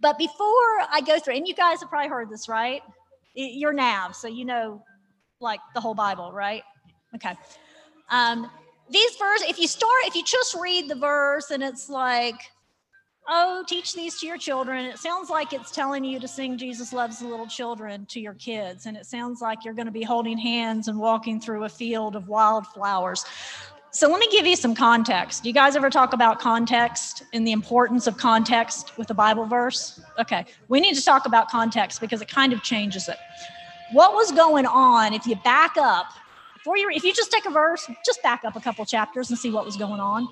But before I go through, and you guys have probably heard this, right? You're nav, so you know like the whole Bible, right? Okay. Um, these verses, if you start, if you just read the verse and it's like, oh, teach these to your children, it sounds like it's telling you to sing Jesus loves the little children to your kids. And it sounds like you're going to be holding hands and walking through a field of wildflowers. So let me give you some context. Do you guys ever talk about context and the importance of context with the Bible verse? Okay, we need to talk about context because it kind of changes it. What was going on if you back up before you if you just take a verse, just back up a couple chapters and see what was going on.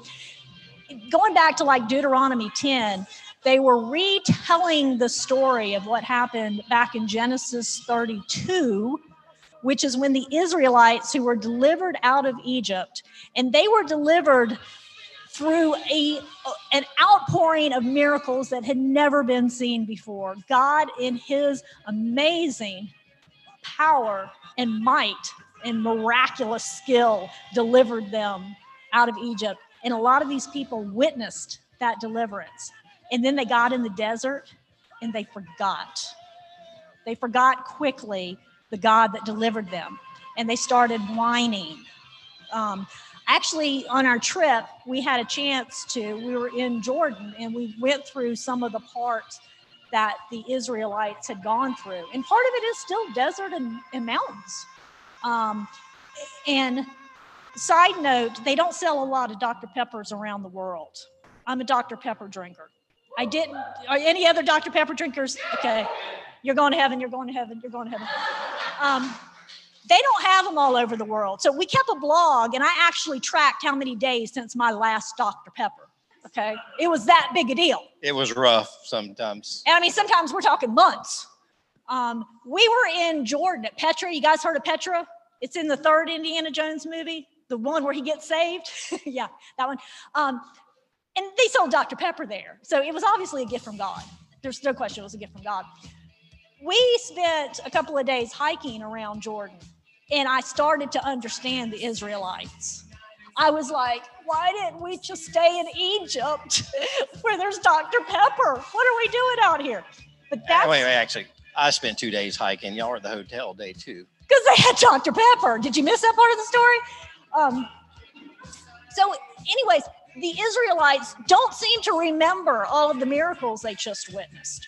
Going back to like Deuteronomy 10, they were retelling the story of what happened back in Genesis 32 which is when the Israelites who were delivered out of Egypt, and they were delivered through a an outpouring of miracles that had never been seen before. God in his amazing power and might and miraculous skill delivered them out of Egypt. And a lot of these people witnessed that deliverance. And then they got in the desert and they forgot. They forgot quickly the God that delivered them. And they started whining. Um, actually, on our trip, we had a chance to, we were in Jordan and we went through some of the parts that the Israelites had gone through. And part of it is still desert and, and mountains. Um, and side note, they don't sell a lot of Dr. Peppers around the world. I'm a Dr. Pepper drinker. I didn't, are any other Dr. Pepper drinkers? Okay. You're going to heaven, you're going to heaven, you're going to heaven. Um, they don't have them all over the world. So we kept a blog and I actually tracked how many days since my last Dr. Pepper. Okay. It was that big a deal. It was rough sometimes. And I mean, sometimes we're talking months. Um, we were in Jordan at Petra. You guys heard of Petra? It's in the third Indiana Jones movie, the one where he gets saved. yeah, that one. Um, and they sold Dr. Pepper there. So it was obviously a gift from God. There's no question it was a gift from God. We spent a couple of days hiking around Jordan, and I started to understand the Israelites. I was like, why didn't we just stay in Egypt where there's Dr. Pepper? What are we doing out here? But that's wait, wait, actually, I spent two days hiking. Y'all were at the hotel day two. Because they had Dr. Pepper. Did you miss that part of the story? Um, so, anyways, the Israelites don't seem to remember all of the miracles they just witnessed.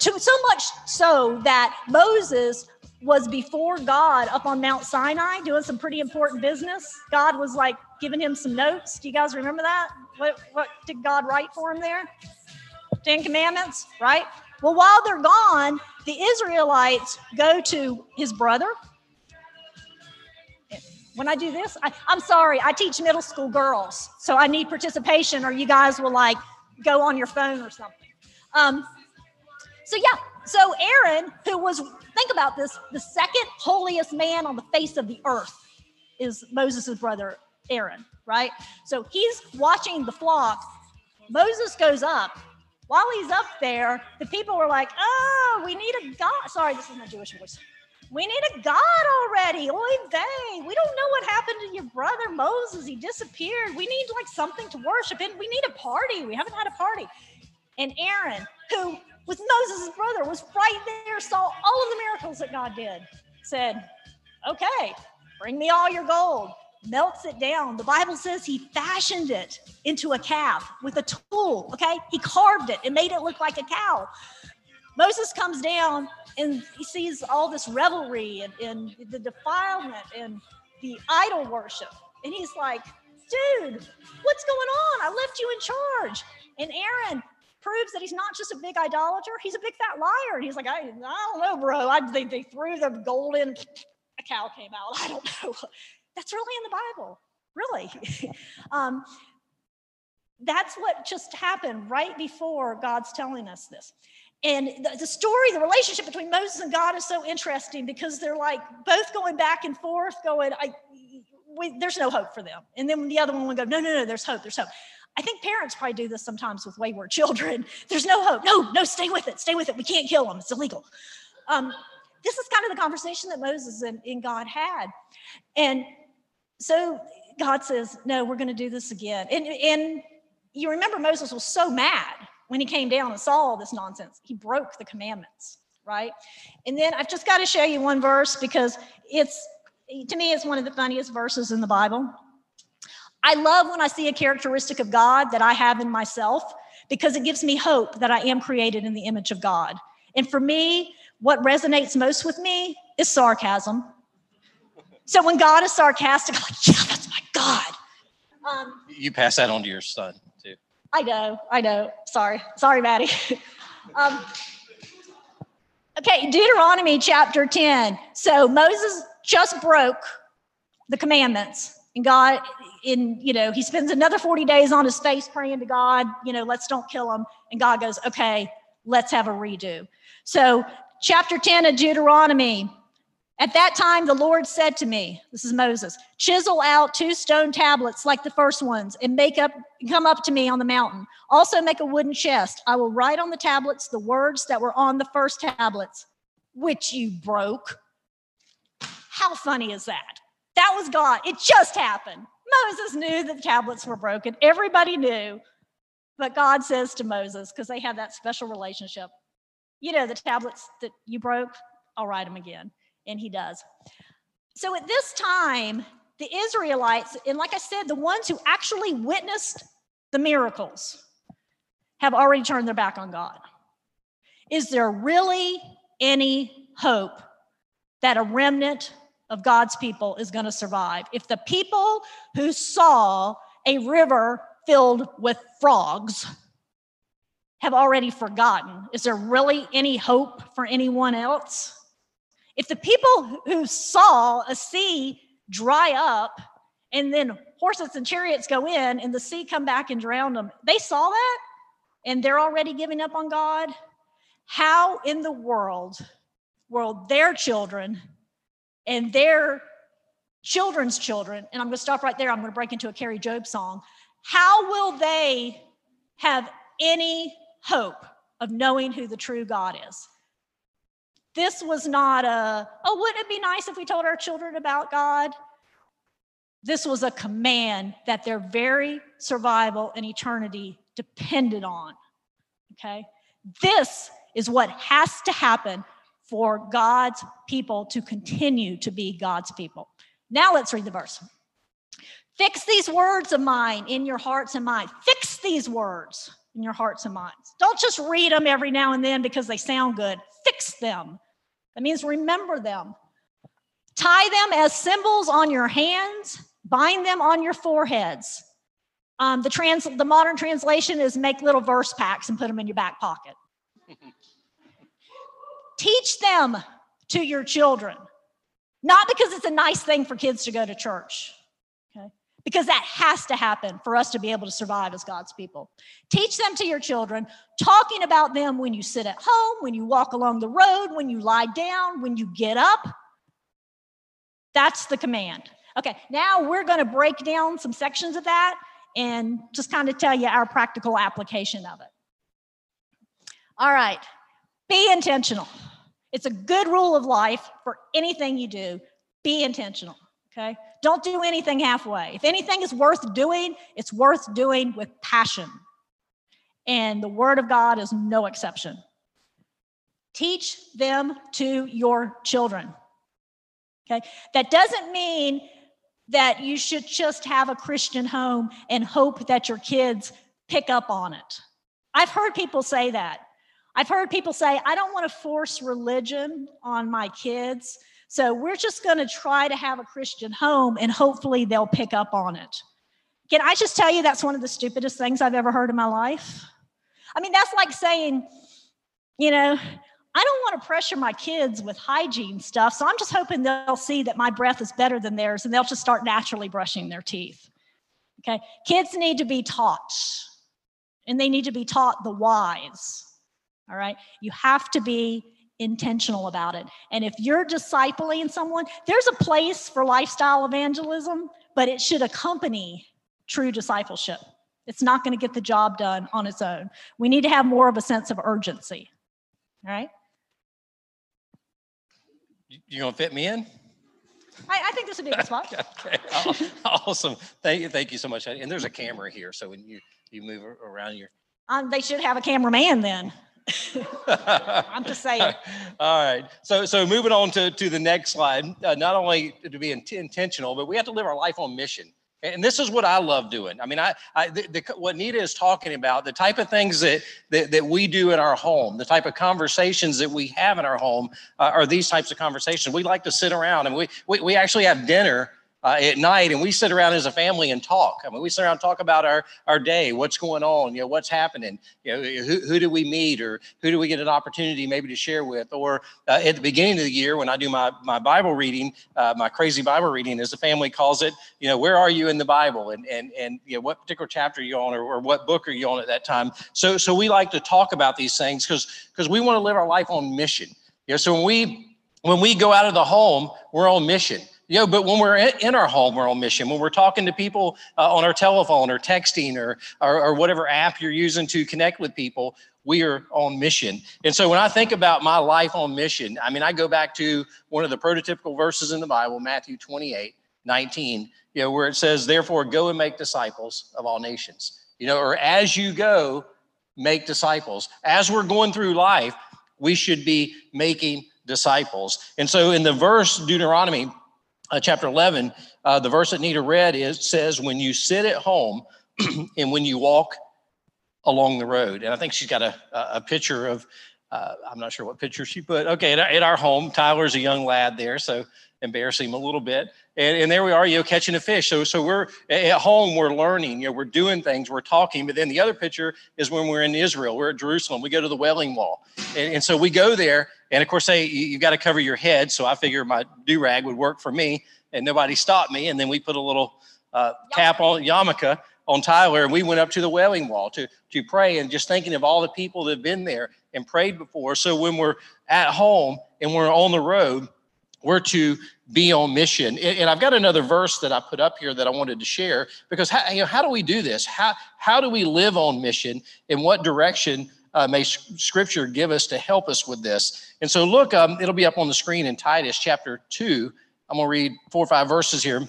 To so much so that Moses was before God up on Mount Sinai doing some pretty important business. God was like giving him some notes. Do you guys remember that? What, what did God write for him there? Ten Commandments, right? Well, while they're gone, the Israelites go to his brother. When I do this, I, I'm sorry, I teach middle school girls, so I need participation, or you guys will like go on your phone or something. Um, so, yeah, so Aaron, who was, think about this, the second holiest man on the face of the earth is Moses' brother Aaron, right? So he's watching the flock. Moses goes up while he's up there, the people were like, oh, we need a God. Sorry, this is my Jewish voice. We need a God already. Oy vey. We don't know what happened to your brother Moses. He disappeared. We need like something to worship in. We need a party. We haven't had a party. And Aaron, who was Moses' brother, was right there, saw all of the miracles that God did, said, okay, bring me all your gold melts it down. The Bible says he fashioned it into a calf with a tool, okay? He carved it and made it look like a cow. Moses comes down and he sees all this revelry and, and the defilement and the idol worship. And he's like, dude, what's going on? I left you in charge. And Aaron proves that he's not just a big idolater, he's a big fat liar. And he's like, I, I don't know, bro. I, they, they threw the gold in, a cow came out. I don't know. That's really in the Bible, really. um, that's what just happened right before God's telling us this. And the, the, story, the relationship between Moses and God is so interesting because they're like both going back and forth, going, I, we, there's no hope for them. And then the other one would go, no, no, no, there's hope, there's hope. I think parents probably do this sometimes with wayward children. There's no hope. No, no, stay with it, stay with it. We can't kill them, it's illegal. Um, this is kind of the conversation that Moses and, and God had. And so God says, No, we're going to do this again. And, and you remember Moses was so mad when he came down and saw all this nonsense. He broke the commandments, right? And then I've just got to show you one verse because it's, to me, it's one of the funniest verses in the Bible. I love when I see a characteristic of God that I have in myself because it gives me hope that I am created in the image of God. And for me, what resonates most with me is sarcasm. So when God is sarcastic, I'm like, yeah, that's my God. Um, you pass that on to your son too. I know, I know. Sorry, sorry, Maddie. um, okay, Deuteronomy chapter 10. So Moses just broke the commandments, and God, in you know, he spends another 40 days on his face praying to God, you know, let's don't kill him. And God goes, okay, let's have a redo. So, chapter 10 of Deuteronomy. At that time, the Lord said to me, This is Moses, chisel out two stone tablets like the first ones and make up, come up to me on the mountain. Also, make a wooden chest. I will write on the tablets the words that were on the first tablets, which you broke. How funny is that? That was God. It just happened. Moses knew that the tablets were broken. Everybody knew. But God says to Moses, because they have that special relationship, you know, the tablets that you broke, I'll write them again. And he does. So at this time, the Israelites, and like I said, the ones who actually witnessed the miracles, have already turned their back on God. Is there really any hope that a remnant of God's people is going to survive? If the people who saw a river filled with frogs have already forgotten. Is there really any hope for anyone else? If the people who saw a sea dry up and then horses and chariots go in and the sea come back and drown them, they saw that and they're already giving up on God. How in the world will their children and their children's children, and I'm going to stop right there, I'm going to break into a Kari Jobe song. How will they have any hope of knowing who the true God is. This was not a, oh, wouldn't it be nice if we told our children about God? This was a command that their very survival and eternity depended on. Okay? This is what has to happen for God's people to continue to be God's people. Now let's read the verse. Fix these words of mine in your hearts and minds. Fix these words in your hearts and minds. Don't just read them every now and then because they sound good. Fix them. That means remember them. Tie them as symbols on your hands, bind them on your foreheads. Um, the, trans- the modern translation is make little verse packs and put them in your back pocket. Teach them to your children, not because it's a nice thing for kids to go to church, okay? because that has to happen for us to be able to survive as God's people. Teach them to your children, talking about them when you sit at home, when you walk along the road, when you lie down, when you get up. That's the command. Okay, now we're going to break down some sections of that and just kind of tell you our practical application of it. All right, be intentional. It's a good rule of life for anything you do. Be intentional, okay? Don't do anything halfway. If anything is worth doing, it's worth doing with passion. And the Word of God is no exception. Teach them to your children. Okay? That doesn't mean that you should just have a Christian home and hope that your kids pick up on it. I've heard people say that. I've heard people say, I don't want to force religion on my kids so we're just going to try to have a Christian home and hopefully they'll pick up on it. Can I just tell you that's one of the stupidest things I've ever heard in my life? I mean, that's like saying, you know, I don't want to pressure my kids with hygiene stuff. So I'm just hoping they'll see that my breath is better than theirs and they'll just start naturally brushing their teeth. Okay. Kids need to be taught and they need to be taught the whys. All right. You have to be intentional about it. And if you're discipling someone, there's a place for lifestyle evangelism, but it should accompany true discipleship. It's not going to get the job done on its own. We need to have more of a sense of urgency. All right? You gonna fit me in? I, I think this would be a good spot. okay, awesome. Thank you, thank you so much. And there's a camera here, so when you you move around, your Um, they should have a cameraman then. I'm just saying. All right. So, so moving on to, to the next slide, uh, not only to be in- intentional, but we have to live our life on mission. And this is what I love doing. I mean, I, I the, the, what Nita is talking about, the type of things that, that, that we do in our home, the type of conversations that we have in our home uh, are these types of conversations. We like to sit around and we, we, we actually have dinner uh, at night and we sit around as a family and talk. I mean, we sit around and talk about our, our day, what's going on, you know, what's happening, you know, who, who do we meet or who do we get an opportunity maybe to share with? Or uh, at the beginning of the year, when I do my, my Bible reading, uh, my crazy Bible reading, as the family calls it, you know, where are you in the Bible? And, and, and you know, what particular chapter are you on or, or what book are you on at that time? So, so we like to talk about these things because because we want to live our life on mission. You know, so when we when we go out of the home, we're on mission. You know, but when we're in our home, we're on mission. When we're talking to people uh, on our telephone or texting or, or, or whatever app you're using to connect with people, we are on mission. And so when I think about my life on mission, I mean, I go back to one of the prototypical verses in the Bible, Matthew 28, 19, you know, where it says, therefore go and make disciples of all nations. You know, or as you go, make disciples. As we're going through life, we should be making disciples. And so in the verse Deuteronomy uh, chapter 11, uh, the verse that Nita read is says, When you sit at home and when you walk along the road. And I think she's got a, a picture of, uh, I'm not sure what picture she put. Okay, at our, our, home, Tyler's a young lad there, so embarrass him a little bit. And, and there we are, you know, catching a fish. So, so we're at home, we're learning, you know, we're doing things, we're talking. But then the other picture is when we're in Israel, we're at Jerusalem, we go to the Wailing Wall. And, and so we go there and of course, they you, you got to cover your head. So I figure my do rag would work for me, and nobody stopped me. And then we put a little uh, cap on yarmulke on Tyler, and we went up to the Wailing Wall to to pray, and just thinking of all the people that have been there and prayed before. So when we're at home and we're on the road, we're to be on mission. And I've got another verse that I put up here that I wanted to share because how, you know, how do we do this? How, how do we live on mission? In what direction uh, may scripture give us to help us with this. And so, look, um, it'll be up on the screen in Titus chapter 2. I'm going to read four or five verses here,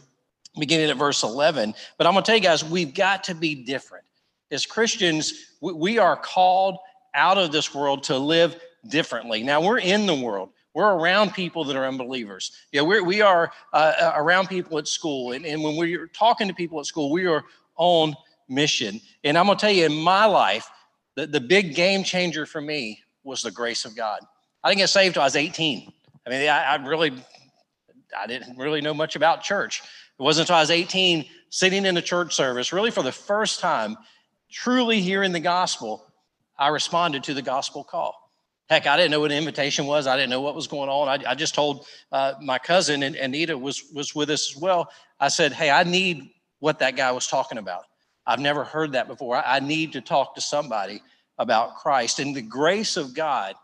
beginning at verse 11. But I'm going to tell you guys, we've got to be different. As Christians, we are called out of this world to live differently. Now, we're in the world. We're around people that are unbelievers. Yeah, we're, we are uh, uh, around people at school. And, and when we're talking to people at school, we are on mission. And I'm going to tell you, in my life, the, the big game changer for me was the grace of God. I didn't get saved till I was 18. I mean, I, I really, I didn't really know much about church. It wasn't until I was 18, sitting in a church service, really for the first time, truly hearing the gospel, I responded to the gospel call. Heck, I didn't know what an invitation was. I didn't know what was going on. I, I just told uh, my cousin, and Anita was was with us as well. I said, "Hey, I need what that guy was talking about." I've never heard that before. I need to talk to somebody about Christ. And the grace of God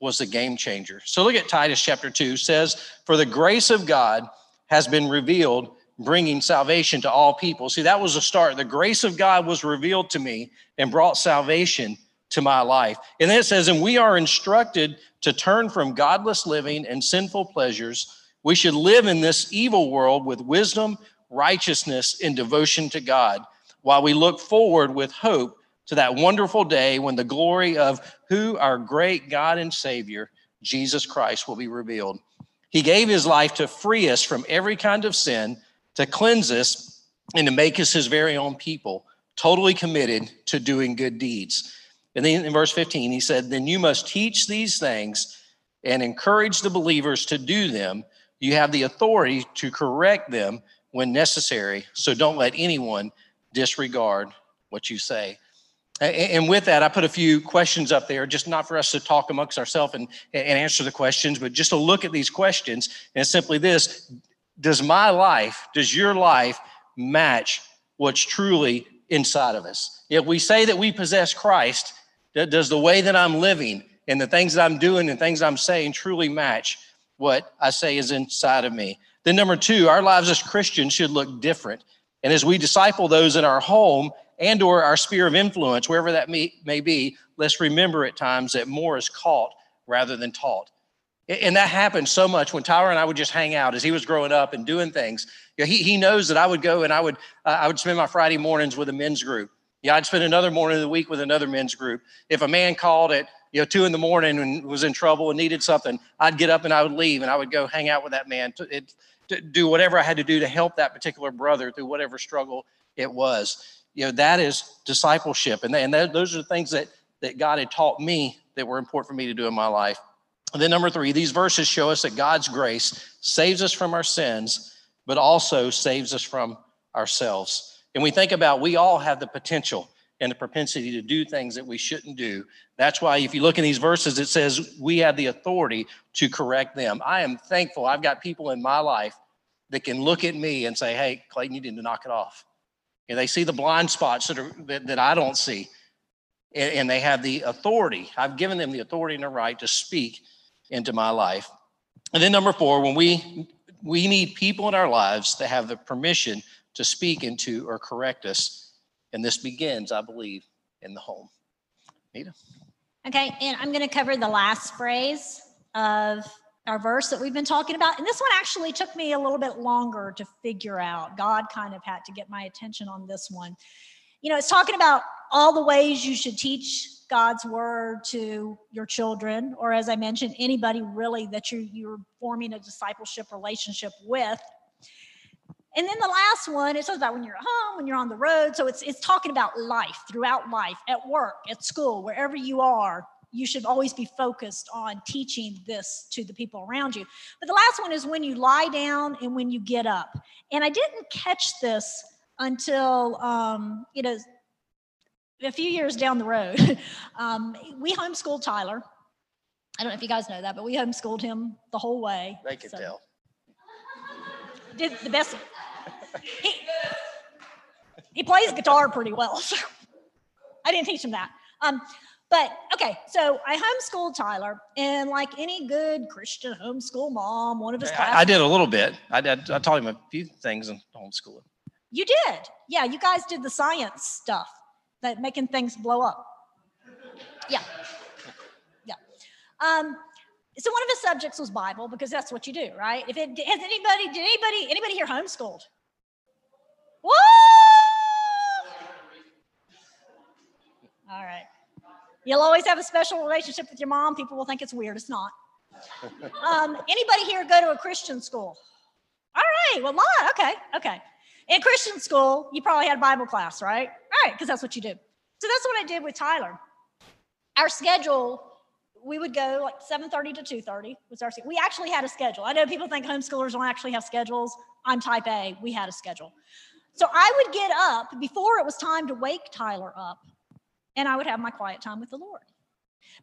was the game changer. So look at Titus chapter 2 says, For the grace of God has been revealed, bringing salvation to all people. See, that was the start. The grace of God was revealed to me and brought salvation to my life. And then it says, And we are instructed to turn from godless living and sinful pleasures. We should live in this evil world with wisdom, righteousness, and devotion to God while we look forward with hope to that wonderful day when the glory of who our great God and Savior, Jesus Christ, will be revealed. He gave his life to free us from every kind of sin, to cleanse us, and to make us his very own people, totally committed to doing good deeds. And then in verse 15, he said, Then you must teach these things and encourage the believers to do them. You have the authority to correct them when necessary. So don't let anyone disregard what you say. And with that, I put a few questions up there, just not for us to talk amongst ourselves and, and answer the questions, but just to look at these questions. And simply this Does my life, does your life match what's truly inside of us? If we say that we possess Christ, does the way that I'm living and the things that I'm doing and things I'm saying truly match what I say is inside of me? Then, number two, our lives as Christians should look different and as we disciple those in our home and or our sphere of influence, wherever that may, may be, let's remember at times that more is caught rather than taught. And that happened so much when Tyler and I would just hang out as he was growing up and doing things. He, he knows that I would go and I would uh, I would spend my Friday mornings with a men's group. Yeah, I'd spend another morning of the week with another men's group. If a man called at you know two in the morning and was in trouble and needed something, I'd get up and I would leave and I would go hang out with that man to, it, to do whatever I had to do to help that particular brother through whatever struggle it was. You know, that is discipleship, and, and that, those are the things that that God had taught me that were important for me to do in my life. And then number three, these verses show us that God's grace saves us from our sins, but also saves us from ourselves. And we think about we all have the potential and the propensity to do things that we shouldn't do. That's why if you look in these verses, it says we have the authority to correct them. I am thankful I've got people in my life that can look at me and say, hey, Clayton, you need to knock it off. And they see the blind spots that, are, that, that I don't see. And, and they have the authority. I've given them the authority and the right to speak into my life. And then number four, when we we need people in our lives that have the permission to speak into or correct us. And this begins, I believe, in the home. Nita? Okay, and I'm going to cover the last phrase of our verse that we've been talking about. And this one actually took me a little bit longer to figure out. God kind of had to get my attention on this one. You know, it's talking about all the ways you should teach God's word to your children, or as I mentioned, anybody really that you, you're forming a discipleship relationship with. And then the last one, it says about when you're at home, when you're on the road. So it's it's talking about life throughout life, at work, at school, wherever you are. You should always be focused on teaching this to the people around you. But the last one is when you lie down and when you get up. And I didn't catch this until um, you know a few years down the road. um, we homeschooled Tyler. I don't know if you guys know that, but we homeschooled him the whole way. They can so. tell. Did the best. He, he plays guitar pretty well. So I didn't teach him that. Um, but okay, so I homeschooled Tyler, and like any good Christian homeschool mom, one of his I, I did a little bit. I did. I taught him a few things in homeschooling. You did, yeah. You guys did the science stuff, that making things blow up. Yeah, yeah. Um, so one of his subjects was Bible because that's what you do, right? If it has anybody, did anybody, anybody here homeschooled? Woo! All right. You'll always have a special relationship with your mom. People will think it's weird. It's not. Um, anybody here go to a Christian school? All right. Well, lot. Okay. Okay. In Christian school, you probably had Bible class, right? All right, because that's what you do. So that's what I did with Tyler. Our schedule, we would go like 7:30 to 2:30 was our we actually had a schedule. I know people think homeschoolers don't actually have schedules. I'm type A. We had a schedule. So I would get up before it was time to wake Tyler up, and I would have my quiet time with the Lord.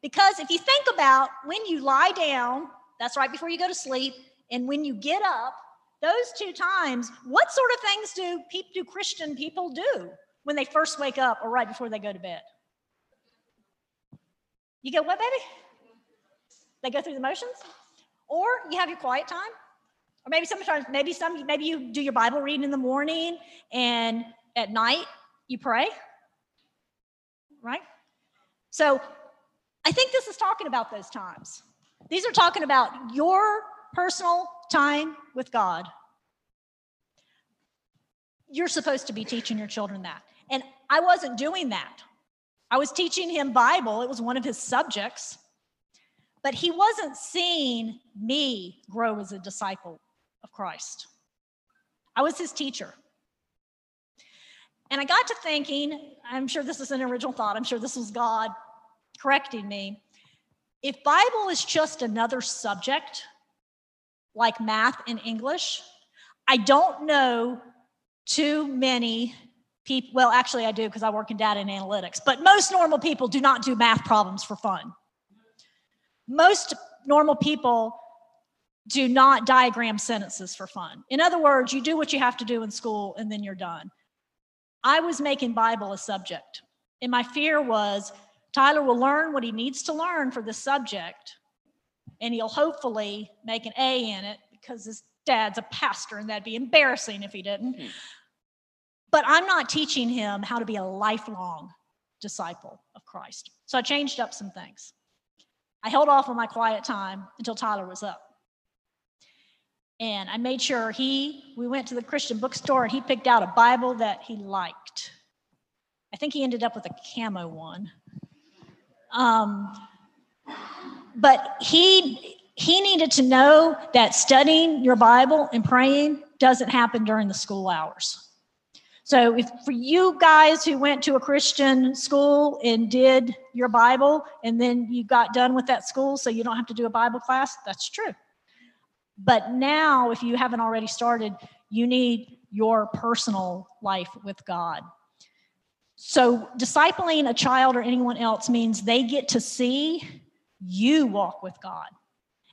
Because if you think about when you lie down, that's right before you go to sleep, and when you get up, those two times, what sort of things do people, do Christian people do when they first wake up or right before they go to bed? You go, what, baby? They go through the motions? Or you have your quiet time? Or maybe sometimes, maybe some, maybe you do your Bible reading in the morning and at night you pray, right? So I think this is talking about those times. These are talking about your personal time with God. You're supposed to be teaching your children that. And I wasn't doing that. I was teaching him Bible, it was one of his subjects. But he wasn't seeing me grow as a disciple of Christ. I was his teacher. And I got to thinking, I'm sure this is an original thought, I'm sure this was God correcting me. If Bible is just another subject, like math and English, I don't know too many people. Well, actually, I do because I work in data and analytics, but most normal people do not do math problems for fun. Most normal people do not diagram sentences for fun. In other words, you do what you have to do in school and then you're done. I was making Bible a subject, and my fear was Tyler will learn what he needs to learn for the subject and he'll hopefully make an A in it because his dad's a pastor and that'd be embarrassing if he didn't. Mm-hmm. But I'm not teaching him how to be a lifelong disciple of Christ. So I changed up some things. I held off on my quiet time until Tyler was up. And I made sure he, we went to the Christian bookstore and he picked out a Bible that he liked. I think he ended up with a camo one. Um, but he he needed to know that studying your Bible and praying doesn't happen during the school hours. So, if for you guys who went to a Christian school and did your Bible and then you got done with that school so you don't have to do a Bible class, that's true. But now, if you haven't already started, you need your personal life with God. So, discipling a child or anyone else means they get to see you walk with God.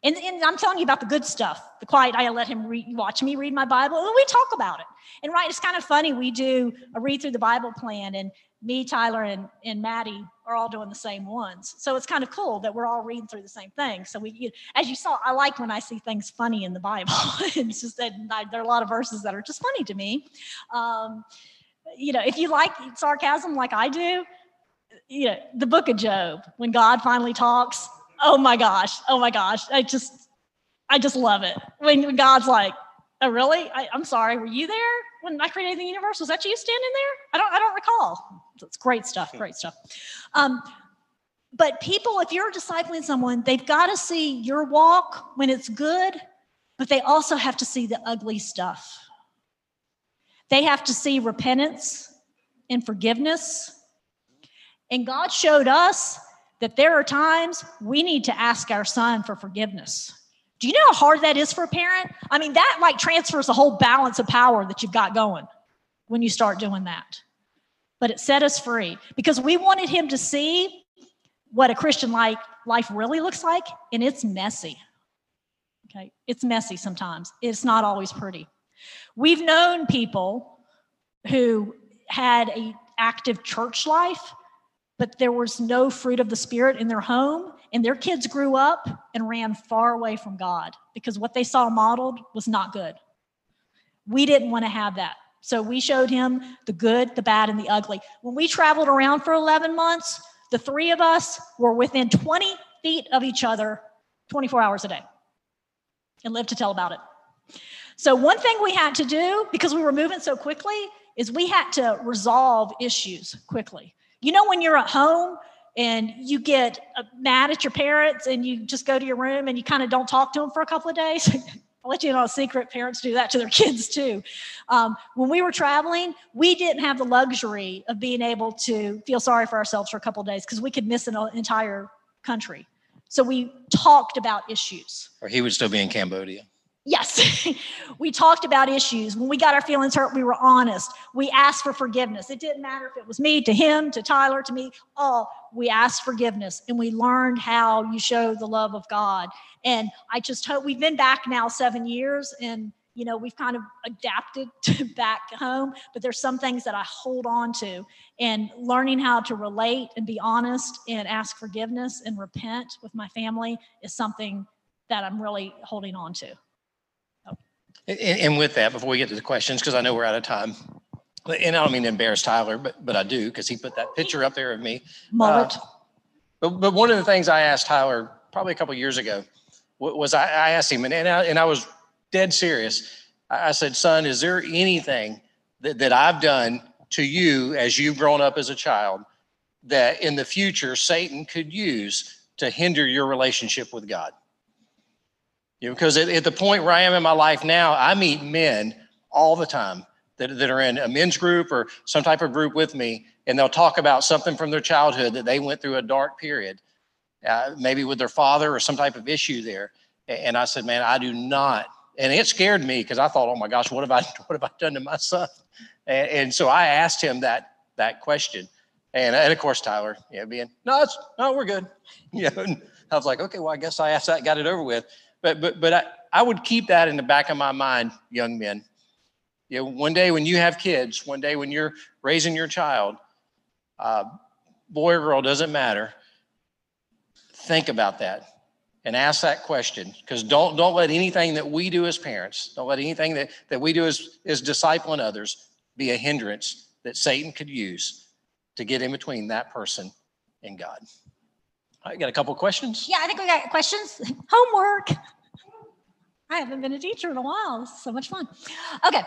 And, and, I'm telling you about the good stuff. The quiet, I let him read, watch me read my Bible, and we talk about it. And right, it's kind of funny. We do a read through the Bible plan, and me, Tyler, and, and Maddie are all doing the same ones. So it's kind of cool that we're all reading through the same thing. So we, you, as you saw, I like when I see things funny in the Bible. it's just that I, there are a lot of verses that are just funny to me. Um, you know, if you like sarcasm like I do, you know, the book of Job, when God finally talks, oh my gosh, oh my gosh, I just, I just love it. When, when God's like, oh really? I, I'm sorry, were you there when I created the universe? Was that you standing there? I don't, I don't recall. It's great stuff, great stuff. Um, but people, if you're discipling someone, they've got to see your walk when it's good, but they also have to see the ugly stuff. They have to see repentance and forgiveness. And God showed us that there are times we need to ask our son for forgiveness. Do you know how hard that is for a parent? I mean, that like transfers the whole balance of power that you've got going when you start doing that. But it set us free because we wanted him to see what a Christian like life really looks like, and it's messy. Okay, it's messy sometimes. It's not always pretty. We've known people who had a active church life but there was no fruit of the Spirit in their home. And their kids grew up and ran far away from God because what they saw modeled was not good. We didn't want to have that. So we showed him the good, the bad, and the ugly. When we traveled around for 11 months, the three of us were within 20 feet of each other 24 hours a day and lived to tell about it. So, one thing we had to do because we were moving so quickly is we had to resolve issues quickly. You know, when you're at home and you get uh, mad at your parents and you just go to your room and you kind of don't talk to them for a couple of days. I'll let you know a secret. Parents do that to their kids too. Um, when we were traveling, we didn't have the luxury of being able to feel sorry for ourselves for a couple of days because we could miss an entire country. So we talked about issues. Or he would still be in Cambodia. Yes, we talked about issues. When we got our feelings hurt, we were honest. We asked for forgiveness. It didn't matter if it was me, to him, to Tyler, to me, all. We asked forgiveness and we learned how you show the love of God. And I just hope we've been back now seven years and you know we've kind of adapted to back home but there's some things that i hold on to and learning how to relate and be honest and ask forgiveness and repent with my family is something that i'm really holding on to and, and with that, before we get to the questions, because I know we're out of time, and I don't mean to embarrass Tyler, but but I do because he put that picture up there of me. Mullet. Uh, but but one of the things I asked Tyler probably a couple years ago was I, I asked him, and and I, and I was dead serious. I said, son, is there anything that, that I've done to you as you've grown up as a child that in the future Satan could use to hinder your relationship with God? You know, because at, at, the point where I am in my life now, I meet men all the time that, that are in a men's group or some type of group with me, and they'll talk about something from their childhood that they went through a dark period, uh, maybe with their father or some type of issue there. And I said, man, I do not. And it scared me because I thought, oh my gosh, what have I what have I done to my son? And, and so I asked him that that question. And, and of course, Tyler, yeah, being, no, no, we're good. You know, I was like, okay, well, I guess I asked that, got it over with but but but I, I would keep that in the back of my mind, young men. You know, one day when you have kids, one day when you're raising your child, uh, boy or girl doesn't matter. Think about that and ask that question because don't don't let anything that we do as parents, don't let anything that, that we do as, as discipling others be a hindrance that Satan could use to get in between that person and God. I got a couple questions. Yeah, I think we got questions. Homework. I haven't been a teacher in a while. This is so much fun. Okay.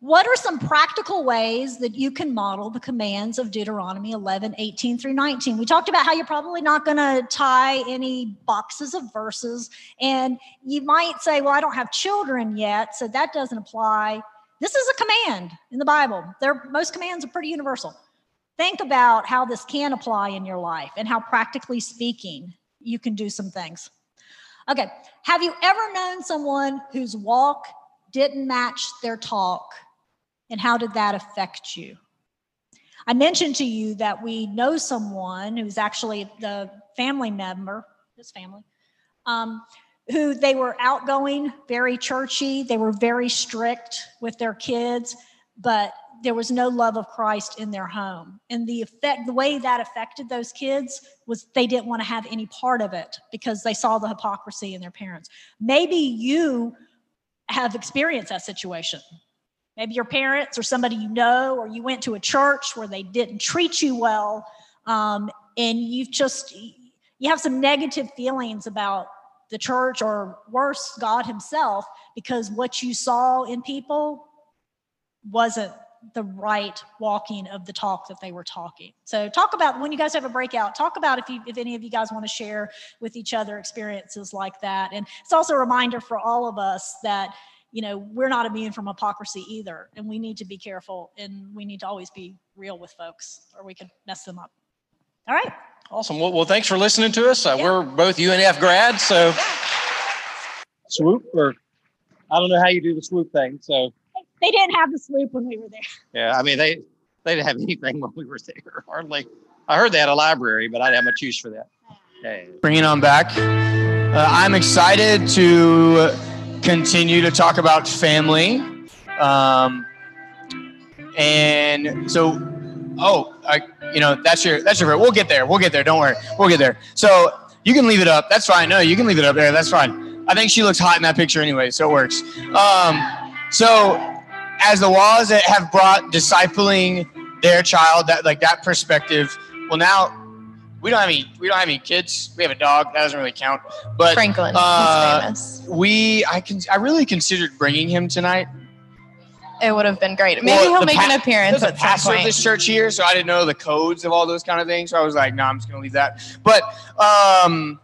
what are some practical ways that you can model the commands of Deuteronomy 11, 18 through 19? We talked about how you're probably not going to tie any boxes of verses. And you might say, well, I don't have children yet, so that doesn't apply. This is a command in the Bible. They're, most commands are pretty universal. Think about how this can apply in your life and how, practically speaking, you can do some things. Okay, have you ever known someone whose walk didn't match their talk and how did that affect you? I mentioned to you that we know someone who's actually the family member, his family, um, who they were outgoing, very churchy, they were very strict with their kids, but there was no love of Christ in their home. And the effect, the way that affected those kids was they didn't want to have any part of it because they saw the hypocrisy in their parents. Maybe you have experienced that situation. Maybe your parents or somebody you know, or you went to a church where they didn't treat you well, um, and you've just you have some negative feelings about the church or worse, God Himself, because what you saw in people wasn't the right walking of the talk that they were talking. So talk about when you guys have a breakout, talk about if you if any of you guys want to share with each other experiences like that. And it's also a reminder for all of us that you know, we're not immune from hypocrisy either. And we need to be careful and we need to always be real with folks or we could mess them up. All right. Awesome. Well, well thanks for listening to us. Uh, yeah. We're both UNF grads, so yeah. swoop or I don't know how you do the swoop thing. So they didn't have the swoop when we were there. Yeah, I mean they they didn't have anything when we were there hardly. I heard they had a library, but I didn't have much use for that. Hey. Bring it on back. Uh, I'm excited to continue to talk about family. Um, and so, oh, I, you know, that's your, that's your, we'll get there. We'll get there. Don't worry. We'll get there. So you can leave it up. That's fine. No, you can leave it up there. That's fine. I think she looks hot in that picture anyway, so it works. Um, so as the walls that have brought discipling their child, that like that perspective, well now we don't have any we don't have any kids. We have a dog. That doesn't really count. But Franklin, uh, famous. We I can I really considered bringing him tonight. It would have been great. Maybe well, he'll make pa- an appearance there's a pastor of this church here, so I didn't know the codes of all those kind of things. So I was like, no, nah, I'm just gonna leave that. But um,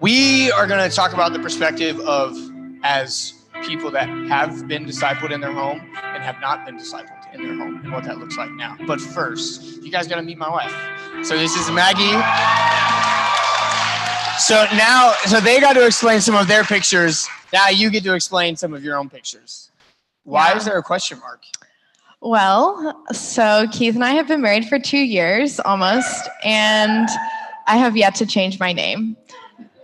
we are gonna talk about the perspective of as people that have been discipled in their home and have not been discipled in their home and what that looks like now. But first, you guys got to meet my wife. So this is Maggie. So now, so they got to explain some of their pictures. Now you get to explain some of your own pictures. Why yeah. is there a question mark? Well, so Keith and I have been married for two years almost, and I have yet to change my name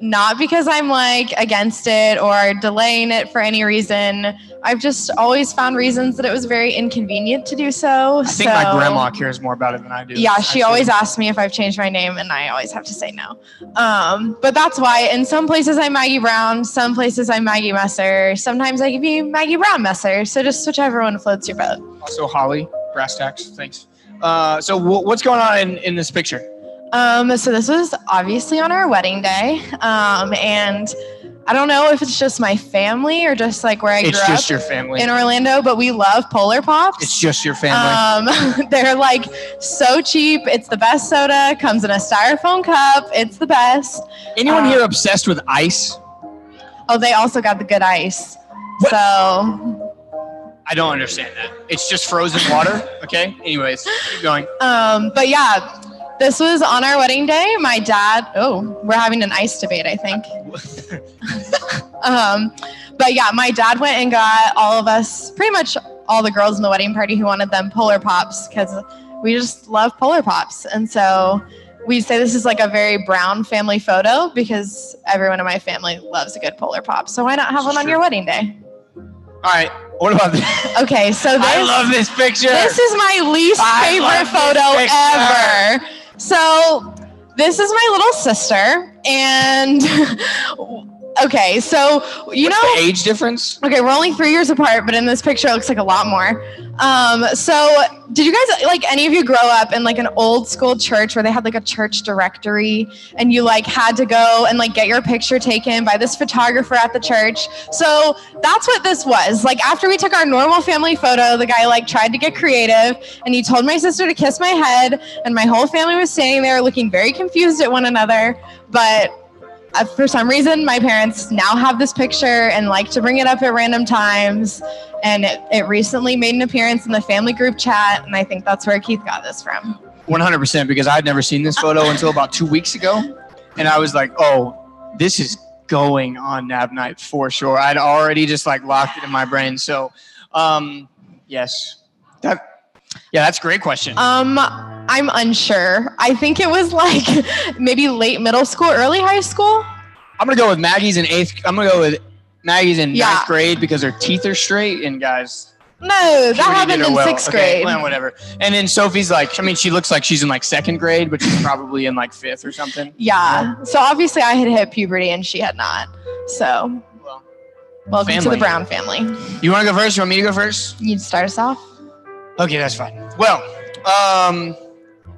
not because I'm like against it or delaying it for any reason. I've just always found reasons that it was very inconvenient to do so. I think my grandma cares more about it than I do. Yeah, she always asks me if I've changed my name, and I always have to say no. Um, but that's why in some places I'm Maggie Brown, some places I'm Maggie Messer, sometimes I can be Maggie Brown Messer. So just whichever one floats your boat. Also, Holly, brass tacks, thanks. Uh, so w- what's going on in, in this picture? Um, so this was obviously on our wedding day. Um, and I don't know if it's just my family or just like where I it's grew just your family in Orlando, but we love Polar Pops. It's just your family. Um, they're like so cheap. It's the best soda. Comes in a styrofoam cup. It's the best. Anyone um, here obsessed with ice? Oh, they also got the good ice. What? So. I don't understand that. It's just frozen water. Okay. Anyways, keep going. Um, but yeah, this was on our wedding day. My dad, oh, we're having an ice debate, I think. um, but yeah, my dad went and got all of us, pretty much all the girls in the wedding party who wanted them Polar Pops because we just love Polar Pops. And so we say this is like a very brown family photo because everyone in my family loves a good Polar Pop. So why not have one on your wedding day? All right. What about this? Okay, so this, I love this picture. This is my least I favorite photo ever. So this is my little sister, and Okay, so you What's know, the age difference? okay, we're only three years apart, but in this picture, it looks like a lot more. Um, so did you guys like any of you grow up in like an old school church where they had like a church directory and you like had to go and like get your picture taken by this photographer at the church? So that's what this was. Like after we took our normal family photo, the guy like tried to get creative and he told my sister to kiss my head, and my whole family was standing there looking very confused at one another. But for some reason, my parents now have this picture and like to bring it up at random times. And it, it recently made an appearance in the family group chat. And I think that's where Keith got this from. 100% because I'd never seen this photo until about two weeks ago. And I was like, oh, this is going on Nav Night for sure. I'd already just like locked it in my brain. So, um, yes, that, yeah, that's a great question. Um, I'm unsure. I think it was like maybe late middle school, early high school. I'm going to go with Maggie's in eighth. I'm to go with Maggie's in Yeah. ninth grade because her teeth are straight. And guys, No, that happened in well. sixth Okay, grade. well, whatever. And then Sophie's like, I mean, she looks like she's in like second grade, but she's probably in like fifth or something. Yeah. So obviously I had hit puberty and she had not. So Well, welcome to the Brown family. you want to go first? You want me to go first? You'd start us off? Okay, that's fine. Well, um,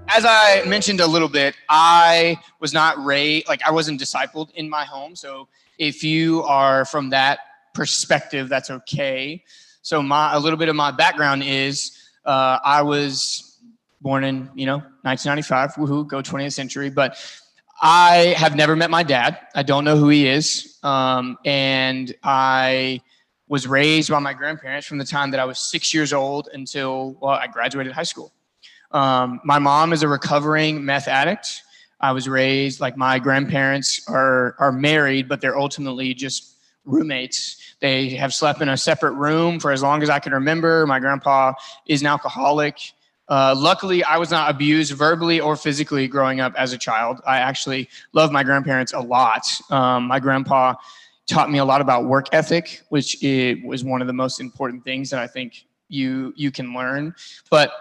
as I mentioned a little bit, I was not raised, like I wasn't discipled in my home. So if you are from that perspective, that's okay. So my a little bit of my background is uh, I was born in you know 1995. Woohoo, go 20th century. But I have never met my dad. I don't know who he is, um, and I was raised by my grandparents from the time that I was six years old until well, I graduated high school. Um, my mom is a recovering meth addict. I was raised like my grandparents are are married, but they're ultimately just roommates. They have slept in a separate room for as long as I can remember. My grandpa is an alcoholic. Uh, luckily, I was not abused verbally or physically growing up as a child. I actually love my grandparents a lot. Um, my grandpa taught me a lot about work ethic, which it was one of the most important things that I think you you can learn. But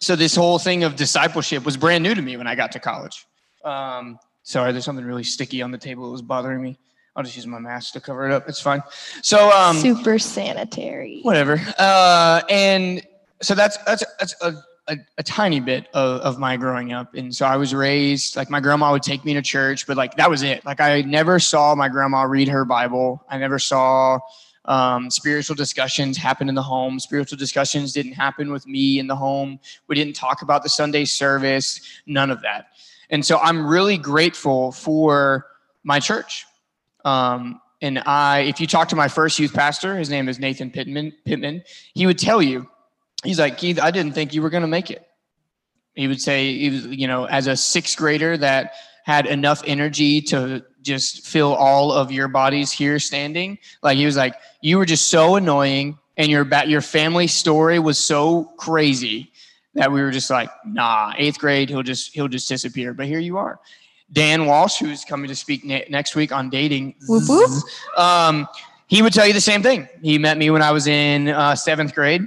so this whole thing of discipleship was brand new to me when I got to college. Um, sorry, there's something really sticky on the table that was bothering me. I'll just use my mask to cover it up. It's fine. So um, Super sanitary. whatever. Uh, and so that's that's that's a, a, a tiny bit of, of my growing up. And so I was raised like my grandma would take me to church, but like that was it. Like I never saw my grandma read her Bible. I never saw um, spiritual discussions happen in the home. Spiritual discussions didn't happen with me in the home. We didn't talk about the Sunday service. None of that. And so I'm really grateful for my church. Um, and I, if you talk to my first youth pastor, his name is Nathan Pittman, Pittman, he would tell you, he's like, Keith, I didn't think you were going to make it. He would say, he was, you know, as a sixth grader that had enough energy to just fill all of your bodies here standing. Like he was like, you were just so annoying, and your ba- your family story was so crazy that we were just like, nah, eighth grade, he'll just he'll just disappear. But here you are. Dan Walsh, who's coming to speak ne- next week on dating, Whoop, whoop. um, he would tell you the same thing. He met me when I was in uh, seventh grade,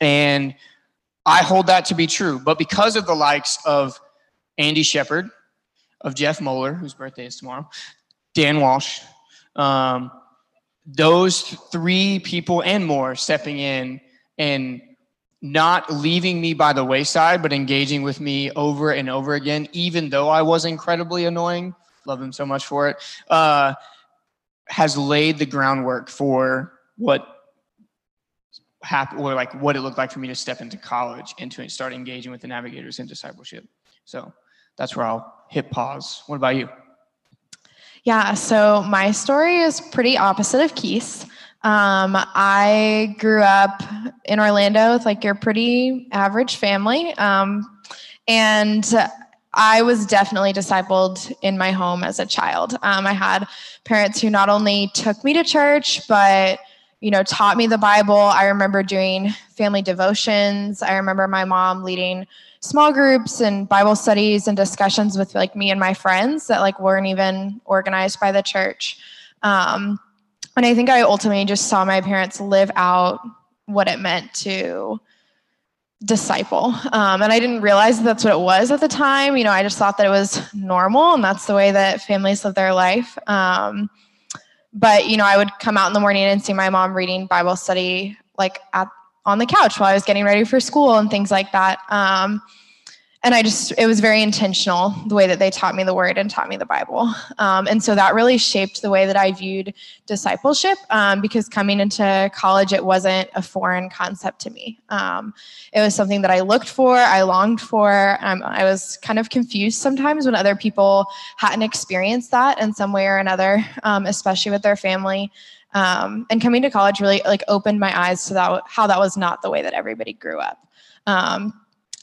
and I hold that to be true. But because of the likes of Andy Shepard, of Jeff Moeller, whose birthday is tomorrow, Dan Walsh, um, those three people and more stepping in and not leaving me by the wayside, but engaging with me over and over again, even though I was incredibly annoying. Love him so much for it. Uh, has laid the groundwork for what or like what it looked like for me to step into college and to start engaging with the navigators in discipleship. So that's where I'll hit pause. What about you? Yeah, so my story is pretty opposite of Keith's. Um, I grew up in Orlando with like your pretty average family. Um, and I was definitely discipled in my home as a child. Um, I had parents who not only took me to church, but you know, taught me the Bible. I remember doing family devotions. I remember my mom leading small groups and Bible studies and discussions with like me and my friends that like weren't even organized by the church. Um, and I think I ultimately just saw my parents live out what it meant to disciple. Um, and I didn't realize that that's what it was at the time. You know, I just thought that it was normal and that's the way that families live their life. Um, but you know, I would come out in the morning and see my mom reading Bible study like at on the couch while I was getting ready for school and things like that. Um, and I just, it was very intentional the way that they taught me the word and taught me the Bible. Um, and so that really shaped the way that I viewed discipleship um, because coming into college, it wasn't a foreign concept to me. Um, it was something that I looked for, I longed for. Um, I was kind of confused sometimes when other people hadn't experienced that in some way or another, um, especially with their family. Um, and coming to college really like opened my eyes to that, how that was not the way that everybody grew up. Um,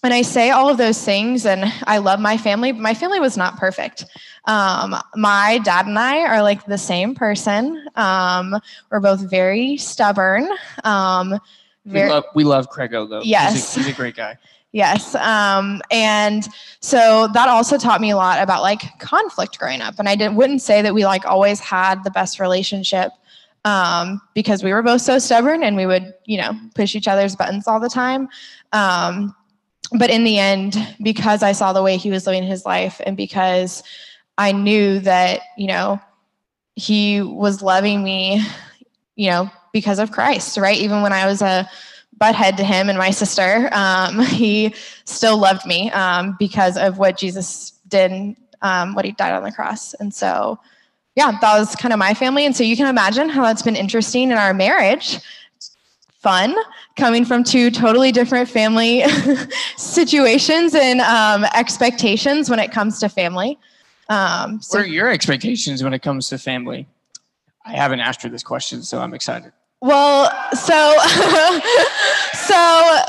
and I say all of those things, and I love my family, my family was not perfect. Um, my dad and I are like the same person. Um, we're both very stubborn. Um, very, we, love, we love Craig Ogo. Yes. He's a, he's a great guy. Yes. Um, and so that also taught me a lot about like conflict growing up. And I didn't wouldn't say that we like always had the best relationship um, because we were both so stubborn and we would, you know, push each other's buttons all the time. Um, but in the end, because I saw the way he was living his life and because I knew that, you know, he was loving me, you know, because of Christ, right? Even when I was a butthead to him and my sister, um, he still loved me um, because of what Jesus did, um, what he died on the cross. And so, yeah, that was kind of my family. And so you can imagine how that's been interesting in our marriage fun coming from two totally different family situations and um, expectations when it comes to family. Um, so what are your expectations when it comes to family? I haven't asked her this question, so I'm excited. Well, so, so,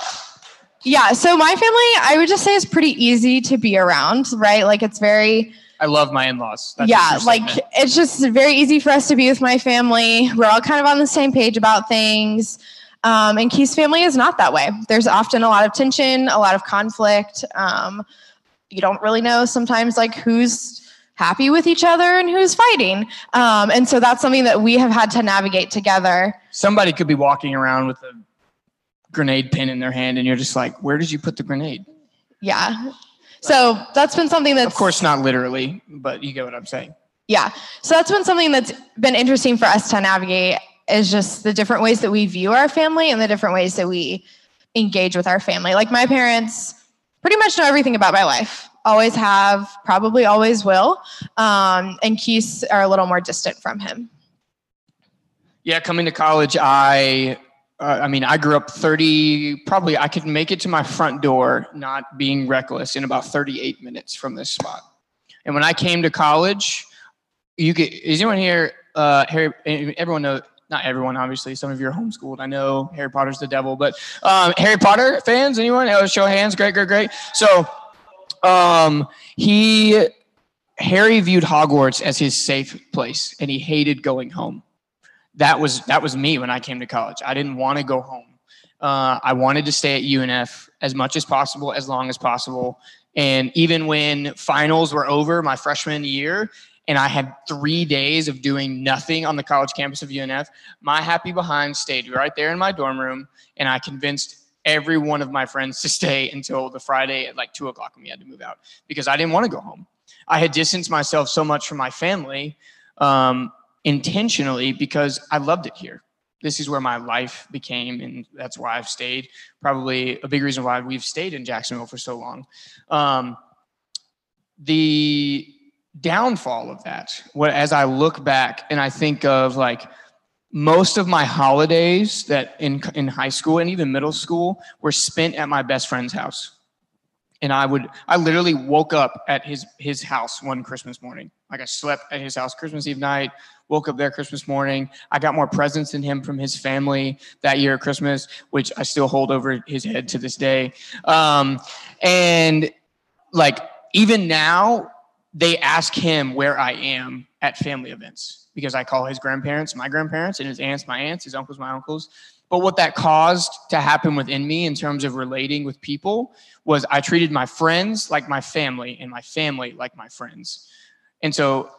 yeah, so my family, I would just say is pretty easy to be around, right? Like it's very, I love my in-laws. That's yeah, like it's just very easy for us to be with my family. We're all kind of on the same page about things. Um, and Keith's family is not that way. There's often a lot of tension, a lot of conflict. Um, you don't really know sometimes like who's happy with each other and who's fighting. Um, and so that's something that we have had to navigate together. Somebody could be walking around with a grenade pin in their hand, and you're just like, where did you put the grenade? Yeah. So that's been something that's. Of course, not literally, but you get what I'm saying. Yeah. So that's been something that's been interesting for us to navigate is just the different ways that we view our family and the different ways that we engage with our family. Like my parents pretty much know everything about my life, always have, probably always will. Um, and Keith are a little more distant from him. Yeah, coming to college, I uh, I mean, I grew up 30, probably I could make it to my front door, not being reckless, in about 38 minutes from this spot. And when I came to college, you get, is anyone here, uh, Harry, everyone know, not everyone, obviously. Some of you are homeschooled. I know Harry Potter's the devil, but um, Harry Potter fans, anyone? Oh, show hands. Great, great, great. So um, he, Harry viewed Hogwarts as his safe place, and he hated going home. That was that was me when I came to college. I didn't want to go home. Uh, I wanted to stay at UNF as much as possible, as long as possible. And even when finals were over my freshman year, and I had three days of doing nothing on the college campus of UNF, my happy behind stayed right there in my dorm room, and I convinced every one of my friends to stay until the Friday at like two o'clock when we had to move out because I didn't want to go home. I had distanced myself so much from my family um, intentionally because I loved it here. This is where my life became, and that's why I've stayed. Probably a big reason why we've stayed in Jacksonville for so long. Um, the downfall of that. What as I look back and I think of like most of my holidays that in in high school and even middle school were spent at my best friend's house. And I would I literally woke up at his his house one Christmas morning. Like I slept at his house Christmas Eve night, woke up there Christmas morning. I got more presents than him from his family that year at Christmas, which I still hold over his head to this day. Um, and like even now they ask him where I am at family events because I call his grandparents my grandparents and his aunts my aunts, his uncles my uncles. But what that caused to happen within me in terms of relating with people was I treated my friends like my family and my family like my friends. And so,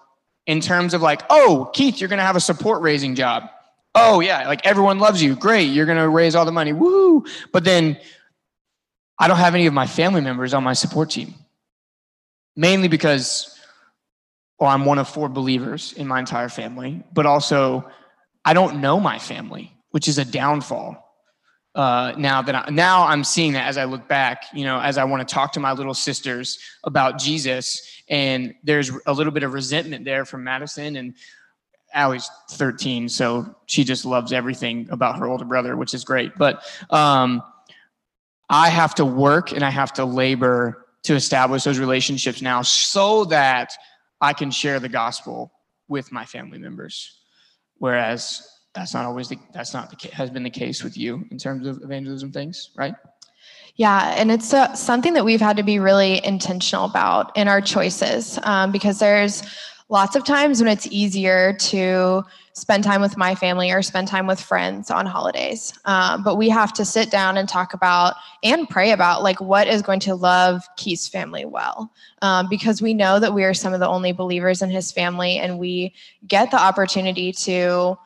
in terms of like, oh, Keith, you're going to have a support raising job. Oh, yeah, like everyone loves you. Great. You're going to raise all the money. Woo. But then I don't have any of my family members on my support team mainly because or I'm one of four believers in my entire family, but also I don't know my family, which is a downfall. Uh, now that I, now I'm seeing that as I look back, you know, as I want to talk to my little sisters about Jesus, and there's a little bit of resentment there from Madison, and Allie's 13, so she just loves everything about her older brother, which is great. But um, I have to work and I have to labor to establish those relationships now so that I can share the gospel with my family members. Whereas that's not always the, that's not the has been the case with you in terms of evangelism things, right? Yeah, and it's uh, something that we've had to be really intentional about in our choices um, because there's lots of times when it's easier to spend time with my family or spend time with friends on holidays. Um, but we have to sit down and talk about and pray about like what is going to love Keith's family well. Um, because we know that we are some of the only believers in his family and we get the opportunity to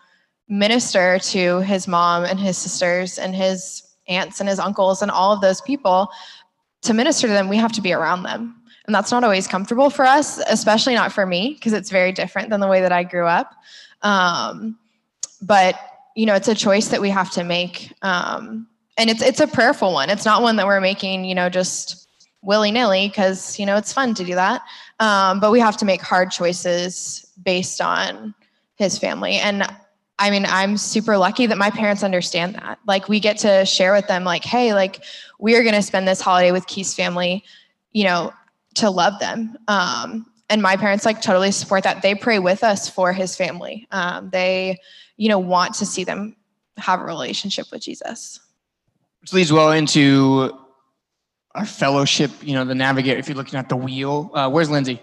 minister to his mom and his sisters and his aunts and his uncles and all of those people to minister to them we have to be around them and that's not always comfortable for us, especially not for me, because it's very different than the way that I grew up. Um, but you know, it's a choice that we have to make. Um, and it's it's a prayerful one. It's not one that we're making, you know, just willy-nilly, because you know, it's fun to do that. Um, but we have to make hard choices based on his family. And I mean, I'm super lucky that my parents understand that. Like we get to share with them, like, hey, like we are gonna spend this holiday with Keith's family. You know, to love them. Um, and my parents like totally support that. They pray with us for his family. Um, they, you know, want to see them have a relationship with Jesus. Which leads well into our fellowship. You know, the navigator. If you're looking at the wheel, uh, where's Lindsay?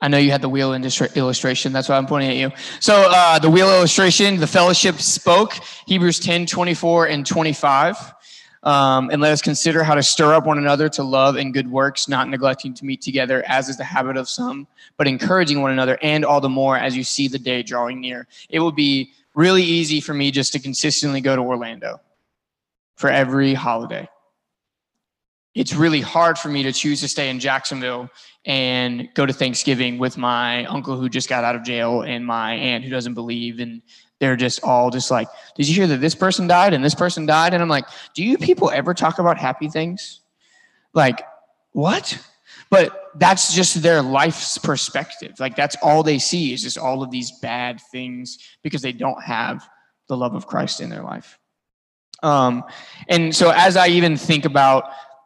I know you had the wheel illustration. That's why I'm pointing at you. So uh, the wheel illustration, the fellowship spoke, Hebrews 10, 24 and 25. Um, and let us consider how to stir up one another to love and good works, not neglecting to meet together, as is the habit of some, but encouraging one another, and all the more as you see the day drawing near. It will be really easy for me just to consistently go to Orlando for every holiday. It's really hard for me to choose to stay in Jacksonville and go to Thanksgiving with my uncle who just got out of jail and my aunt who doesn't believe and they're just all just like, did you hear that this person died and this person died? And I'm like, do you people ever talk about happy things? Like, what? But that's just their life's perspective. Like, that's all they see is just all of these bad things because they don't have the love of Christ in their life. Um, and so, as I even think about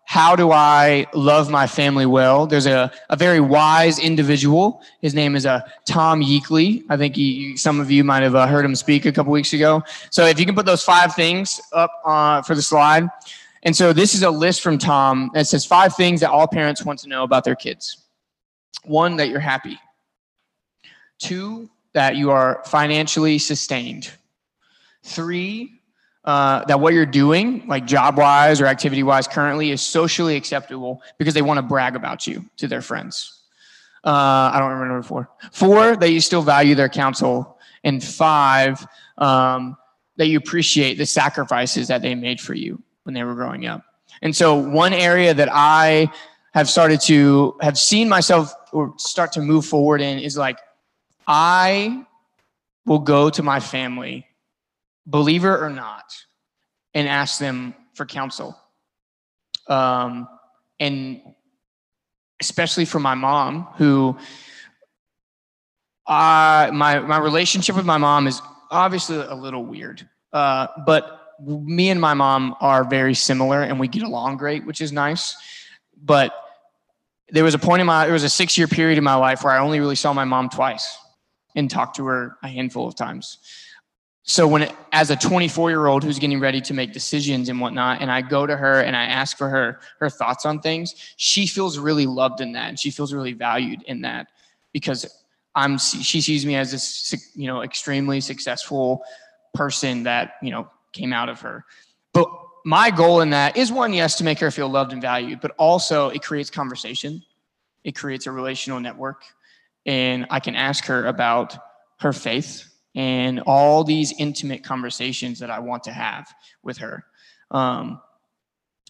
how do I love my family well? There's a, a very wise individual. His name is uh, Tom Yeakley. I think he, some of you might have uh, heard him speak a couple weeks ago. So if you can put those five things up uh, for the slide. And so this is a list from Tom that says five things that all parents want to know about their kids. One, that you're happy. Two, that you are financially sustained. Three, uh, that what you're doing, like job wise or activity wise currently, is socially acceptable because they want to brag about you to their friends. Uh, I don't remember four. Four, that you still value their counsel. And five, um, that you appreciate the sacrifices that they made for you when they were growing up. And so, one area that I have started to have seen myself or start to move forward in is like, I will go to my family believer or not, and ask them for counsel. Um, and especially for my mom, who uh, my my relationship with my mom is obviously a little weird, uh, but me and my mom are very similar, and we get along great, which is nice. But there was a point in my there was a six year period in my life where I only really saw my mom twice and talked to her a handful of times so when as a 24 year old who's getting ready to make decisions and whatnot and i go to her and i ask for her her thoughts on things she feels really loved in that and she feels really valued in that because i'm she sees me as this you know extremely successful person that you know came out of her. But my goal in that is one yes to make her feel loved and valued but also it creates conversation. It creates a relational network and i can ask her about her faith and all these intimate conversations that I want to have with her. Um,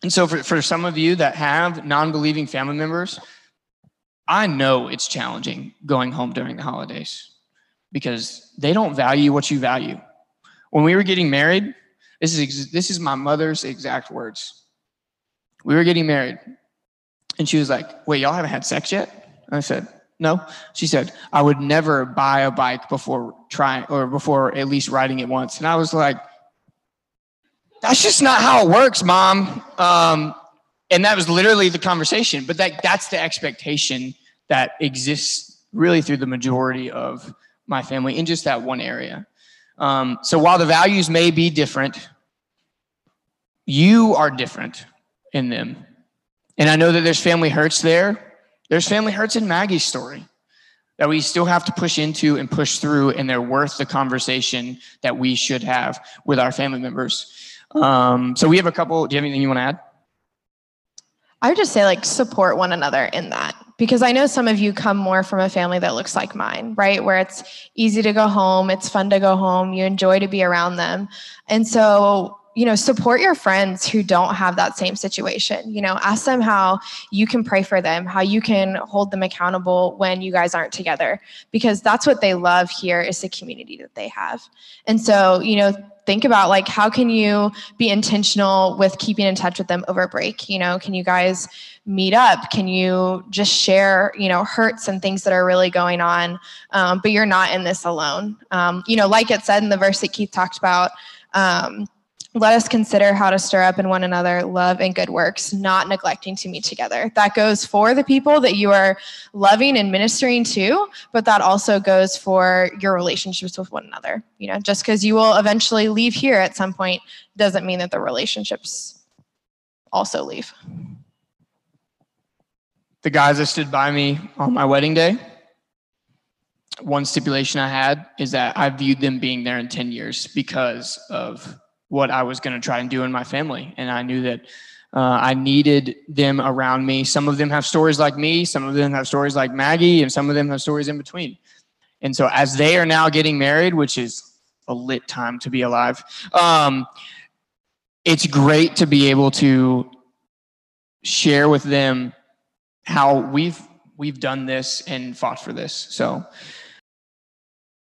and so, for, for some of you that have non believing family members, I know it's challenging going home during the holidays because they don't value what you value. When we were getting married, this is ex- this is my mother's exact words. We were getting married, and she was like, "Wait, y'all haven't had sex yet?" And I said, "No." She said, "I would never buy a bike before trying or before at least riding it once." And I was like, "That's just not how it works, mom." Um, and that was literally the conversation. But that that's the expectation that exists really through the majority of my family in just that one area. Um, so while the values may be different, you are different in them. And I know that there's family hurts there. There's family hurts in Maggie's story that we still have to push into and push through, and they're worth the conversation that we should have with our family members. Um, so we have a couple. Do you have anything you want to add? I would just say like support one another in that because I know some of you come more from a family that looks like mine, right? Where it's easy to go home, it's fun to go home, you enjoy to be around them. And so, you know, support your friends who don't have that same situation. You know, ask them how you can pray for them, how you can hold them accountable when you guys aren't together because that's what they love here is the community that they have. And so, you know, think about like how can you be intentional with keeping in touch with them over break you know can you guys meet up can you just share you know hurts and things that are really going on um, but you're not in this alone um, you know like it said in the verse that keith talked about um, let us consider how to stir up in one another love and good works, not neglecting to meet together. That goes for the people that you are loving and ministering to, but that also goes for your relationships with one another. You know, just because you will eventually leave here at some point doesn't mean that the relationships also leave. The guys that stood by me on my wedding day, one stipulation I had is that I viewed them being there in 10 years because of what I was going to try and do in my family. And I knew that uh, I needed them around me. Some of them have stories like me, some of them have stories like Maggie, and some of them have stories in between. And so, as they are now getting married, which is a lit time to be alive, um, it's great to be able to share with them how we've we've done this and fought for this. So,